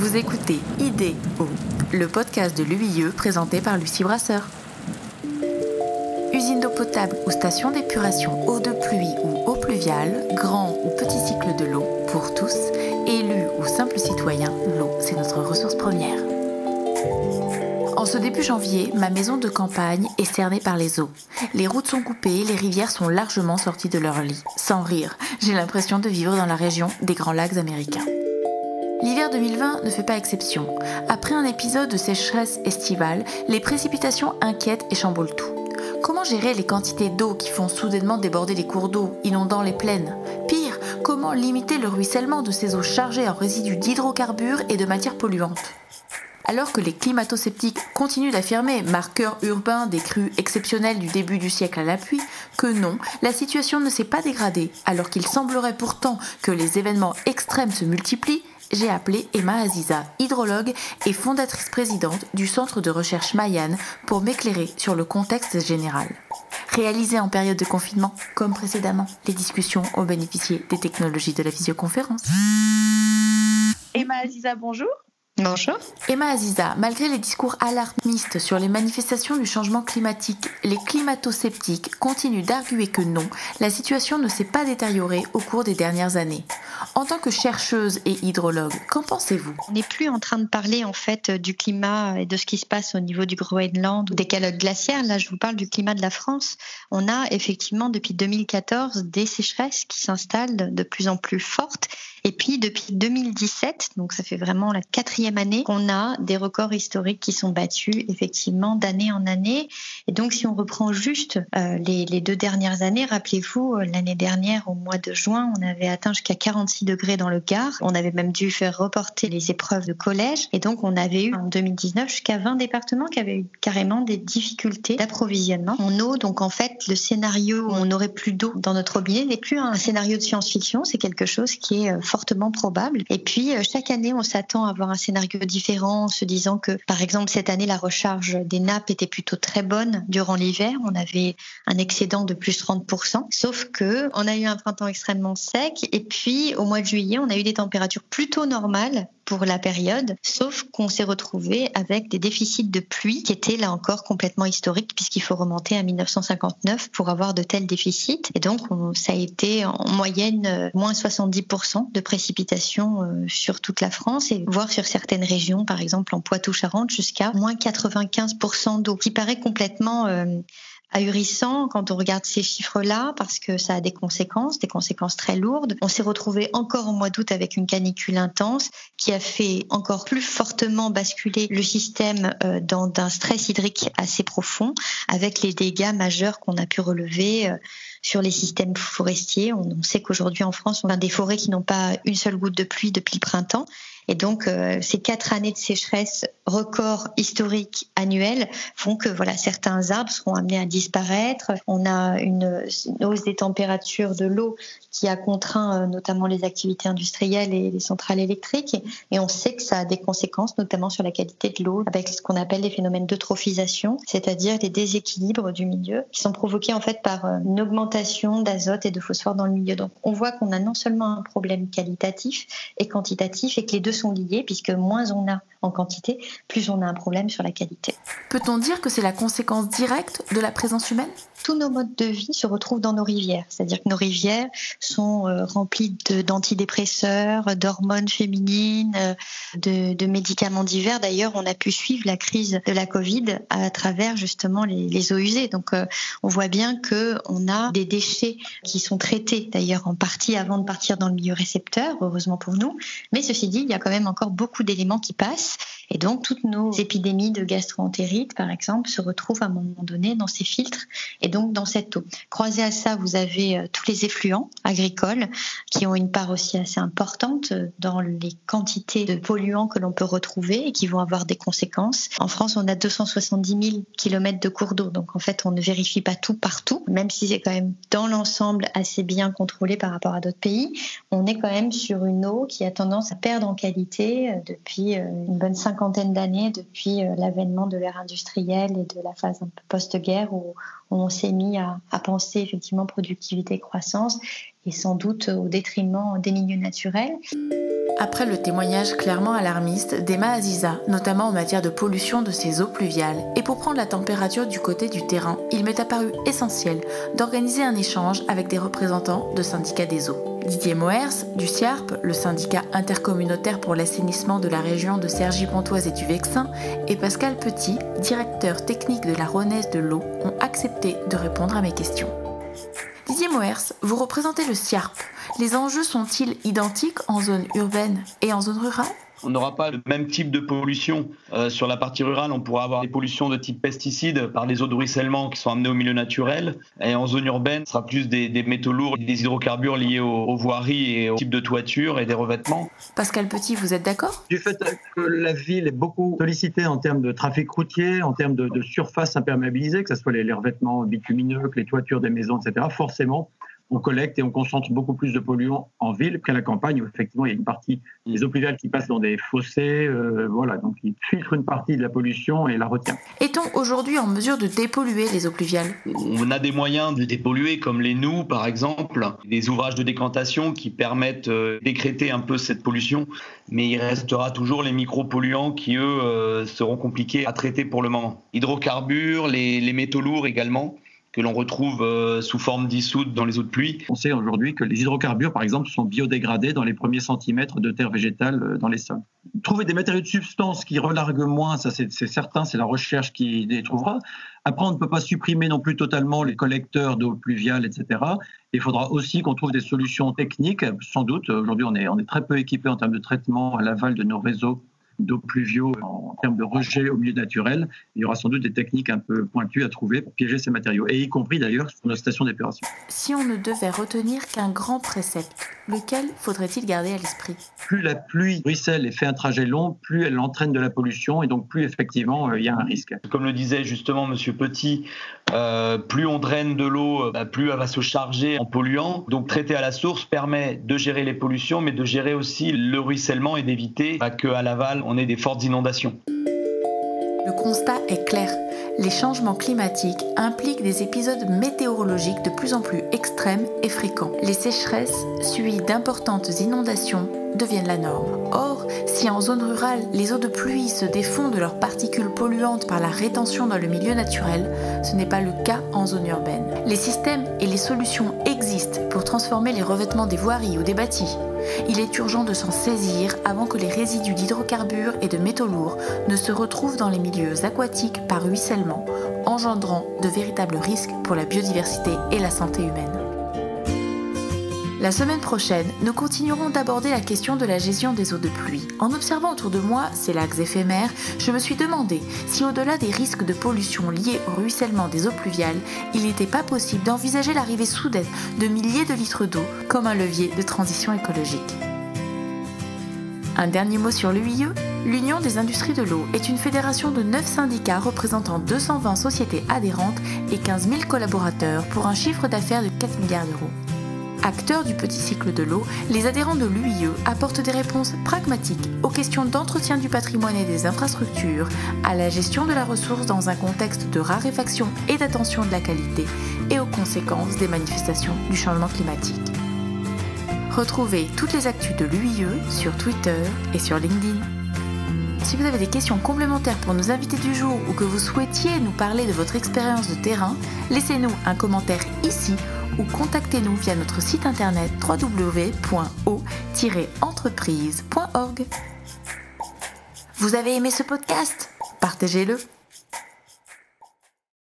Vous écoutez IDEO, le podcast de l'UIE présenté par Lucie Brasseur. Usine d'eau potable ou station d'épuration, eau de pluie ou eau pluviale, grand ou petit cycle de l'eau, pour tous, élus ou simples citoyens, l'eau, c'est notre ressource première. En ce début janvier, ma maison de campagne est cernée par les eaux. Les routes sont coupées, les rivières sont largement sorties de leur lit. Sans rire, j'ai l'impression de vivre dans la région des Grands Lacs américains. L'hiver 2020 ne fait pas exception. Après un épisode de sécheresse estivale, les précipitations inquiètent et chamboulent tout. Comment gérer les quantités d'eau qui font soudainement déborder les cours d'eau, inondant les plaines? Pire, comment limiter le ruissellement de ces eaux chargées en résidus d'hydrocarbures et de matières polluantes? Alors que les climato-sceptiques continuent d'affirmer, marqueur urbain des crues exceptionnelles du début du siècle à l'appui, que non, la situation ne s'est pas dégradée, alors qu'il semblerait pourtant que les événements extrêmes se multiplient j'ai appelé Emma Aziza, hydrologue et fondatrice présidente du centre de recherche Mayan, pour m'éclairer sur le contexte général. Réalisé en période de confinement, comme précédemment, les discussions ont bénéficié des technologies de la visioconférence. Emma Aziza, bonjour. Bonjour. Emma Aziza, malgré les discours alarmistes sur les manifestations du changement climatique, les climato-sceptiques continuent d'arguer que non, la situation ne s'est pas détériorée au cours des dernières années. En tant que chercheuse et hydrologue, qu'en pensez-vous? On n'est plus en train de parler en fait du climat et de ce qui se passe au niveau du Groenland ou des calottes glaciaires. Là, je vous parle du climat de la France. On a effectivement depuis 2014 des sécheresses qui s'installent de plus en plus fortes et puis depuis 2017, donc ça fait vraiment la quatrième année qu'on a des records historiques qui sont battus effectivement d'année en année. Et donc si on reprend juste euh, les, les, deux dernières années, rappelez-vous, euh, l'année dernière au mois de juin, on avait atteint jusqu'à 46 degrés dans le Gard. On avait même dû faire reporter les épreuves de collège. Et donc on avait eu en 2019 jusqu'à 20 départements qui avaient eu carrément des difficultés d'approvisionnement en eau. Donc en fait, le scénario où on n'aurait plus d'eau dans notre robinet n'est plus un scénario de science-fiction, c'est quelque chose qui est euh, fortement probable. Et puis, chaque année, on s'attend à avoir un scénario différent en se disant que, par exemple, cette année, la recharge des nappes était plutôt très bonne durant l'hiver. On avait un excédent de plus 30%. Sauf que on a eu un printemps extrêmement sec. Et puis, au mois de juillet, on a eu des températures plutôt normales pour la période, sauf qu'on s'est retrouvé avec des déficits de pluie qui étaient là encore complètement historiques puisqu'il faut remonter à 1959 pour avoir de tels déficits. Et donc, ça a été en moyenne euh, moins 70% de précipitations euh, sur toute la France et voire sur certaines régions, par exemple en Poitou-Charentes, jusqu'à moins 95% d'eau, qui paraît complètement euh, ahurissant quand on regarde ces chiffres-là parce que ça a des conséquences, des conséquences très lourdes. On s'est retrouvé encore au mois d'août avec une canicule intense qui a fait encore plus fortement basculer le système euh, dans un stress hydrique assez profond avec les dégâts majeurs qu'on a pu relever euh, sur les systèmes forestiers. On sait qu'aujourd'hui en France, on a des forêts qui n'ont pas une seule goutte de pluie depuis le printemps. Et donc, euh, ces quatre années de sécheresse record historique annuel font que voilà certains arbres seront amenés à disparaître. On a une, hausse des températures de l'eau qui a contraint euh, notamment les activités industrielles et les centrales électriques. Et, on sait que ça a des conséquences, notamment sur la qualité de l'eau, avec ce qu'on appelle les phénomènes d'eutrophisation, c'est-à-dire des déséquilibres du milieu qui sont provoqués en fait par euh, une augmentation d'azote et de phosphore dans le milieu. Donc, on voit qu'on a non seulement un problème qualitatif et quantitatif, et que les deux sont liés, puisque moins on a en quantité, plus on a un problème sur la qualité. Peut-on dire que c'est la conséquence directe de la présence humaine? Tous nos modes de vie se retrouvent dans nos rivières, c'est-à-dire que nos rivières sont euh, remplies d'antidépresseurs, d'hormones féminines, euh, de, de médicaments divers. D'ailleurs, on a pu suivre la crise de la Covid à travers justement les, les eaux usées. Donc, euh, on voit bien que on a des déchets qui sont traités d'ailleurs en partie avant de partir dans le milieu récepteur, heureusement pour nous. Mais ceci dit, il y a quand même encore beaucoup d'éléments qui passent. Et donc, toutes nos épidémies de gastroentérite, par exemple, se retrouvent à un moment donné dans ces filtres et donc dans cette eau. Croisé à ça, vous avez euh, tous les effluents agricoles qui ont une part aussi assez importante euh, dans les quantités de polluants que l'on peut retrouver et qui vont avoir des conséquences. En France, on a 270 000 kilomètres de cours d'eau. Donc, en fait, on ne vérifie pas tout partout, même si c'est quand même dans l'ensemble assez bien contrôlé par rapport à d'autres pays. On est quand même sur une eau qui a tendance à perdre en qualité euh, depuis une bonne cinquantaine cinquantaine d'années depuis euh, l'avènement de l'ère industrielle et de la phase un peu post-guerre où, on s'est mis à, à, penser effectivement productivité, croissance et sans doute au détriment des milieux naturels. Après le témoignage clairement alarmiste d'Emma Aziza, notamment en matière de pollution de ses eaux pluviales, et pour prendre la température du côté du terrain, il m'est apparu essentiel d'organiser un échange avec des représentants de syndicats des eaux. Didier Moers, du CIARP, le syndicat intercommunautaire pour l'assainissement de la région de Cergy-Pontoise et du Vexin, et Pascal Petit, directeur technique de la Renaisse de l'eau, ont accepté de répondre à mes questions. Didier Moers, vous représentez le CIARP. Les enjeux sont-ils identiques en zone urbaine et en zone rurale? On n'aura pas le même type de pollution. Euh, sur la partie rurale, on pourra avoir des pollutions de type pesticides par les eaux de ruissellement qui sont amenées au milieu naturel. Et en zone urbaine, ce sera plus des, métaux lourds, des hydrocarbures liés aux, voiries et au type de toiture et des revêtements. Pascal Petit, vous êtes d'accord? Du fait que la ville est beaucoup sollicitée en termes de trafic routier, en termes de, surface imperméabilisée, que ce soit les, les revêtements bitumineux, que les toitures des maisons, etc., forcément, on collecte et on concentre beaucoup plus de polluants en ville. Qu'à la campagne où effectivement il y a une partie des eaux pluviales qui passent dans des fossés, euh, voilà, donc ils filtrent une partie de la pollution et la retient. Est-on aujourd'hui en mesure de dépolluer les eaux pluviales? On a des moyens de dépolluer comme les nous par exemple, des ouvrages de décantation qui permettent euh, d'écréter un peu cette pollution, mais il restera toujours les micropolluants qui eux euh, seront compliqués à traiter pour le moment. Hydrocarbures, les métaux lourds également que l'on retrouve euh, sous forme dissoute dans les eaux de pluie. On sait aujourd'hui que les hydrocarbures, par exemple, sont biodégradés dans les premiers centimètres de terre végétale euh, dans les sols. Trouver des matériaux de substance qui relarguent moins, ça c'est certain, c'est la recherche qui les trouvera. Après, on ne peut pas supprimer non plus totalement les collecteurs d'eau pluviale, etc. Il faudra aussi qu'on trouve des solutions techniques, sans doute. Aujourd'hui, on est, on est très peu équipé en termes de traitement à l'aval de nos réseaux d'eau pluvio en termes de rejet au milieu naturel. Il y aura sans doute des techniques un peu pointues à trouver pour piéger ces matériaux, et y compris d'ailleurs sur nos stations d'épuration. Si on ne devait retenir qu'un grand précepte, lequel faudrait-il garder à l'esprit? Plus la pluie ruisselle et fait un trajet long, plus elle entraîne de la pollution, et donc plus effectivement euh, il y a un risque. Comme le disait justement Monsieur Petit, euh, plus on draine de l'eau, euh, bah, plus elle va se charger en polluant. Donc traiter à la source permet de gérer les pollutions, mais de gérer aussi le ruissellement et d'éviter bah, qu'à l'aval on ait des fortes inondations. Le constat est clair. Les changements climatiques impliquent des épisodes météorologiques de plus en plus extrêmes et fréquents. Les sécheresses, suivies d'importantes inondations, deviennent la norme. Or, si en zone rurale, les eaux de pluie se défont de leurs particules polluantes par la rétention dans le milieu naturel, ce n'est pas le cas en zone urbaine. Les systèmes et les solutions existent pour transformer les revêtements des voiries ou des bâtis. Il est urgent de s'en saisir avant que les résidus d'hydrocarbures et de métaux lourds ne se retrouvent dans les milieux aquatiques par ruissellement, engendrant de véritables risques pour la biodiversité et la santé humaine. La semaine prochaine, nous continuerons d'aborder la question de la gestion des eaux de pluie. En observant autour de moi ces lacs éphémères, je me suis demandé si au-delà des risques de pollution liés au ruissellement des eaux pluviales, il n'était pas possible d'envisager l'arrivée soudaine de milliers de litres d'eau comme un levier de transition écologique. Un dernier mot sur l'UIE. L'Union des industries de l'eau est une fédération de 9 syndicats représentant 220 sociétés adhérentes et 15 000 collaborateurs pour un chiffre d'affaires de 4 milliards d'euros. Acteurs du petit cycle de l'eau, les adhérents de l'UIE apportent des réponses pragmatiques aux questions d'entretien du patrimoine et des infrastructures, à la gestion de la ressource dans un contexte de raréfaction et d'attention de la qualité, et aux conséquences des manifestations du changement climatique. Retrouvez toutes les actus de l'UIE sur Twitter et sur LinkedIn. Si vous avez des questions complémentaires pour nos invités du jour ou que vous souhaitiez nous parler de votre expérience de terrain, laissez-nous un commentaire ici ou contactez-nous via notre site internet www.o-entreprise.org. Vous avez aimé ce podcast? Partagez-le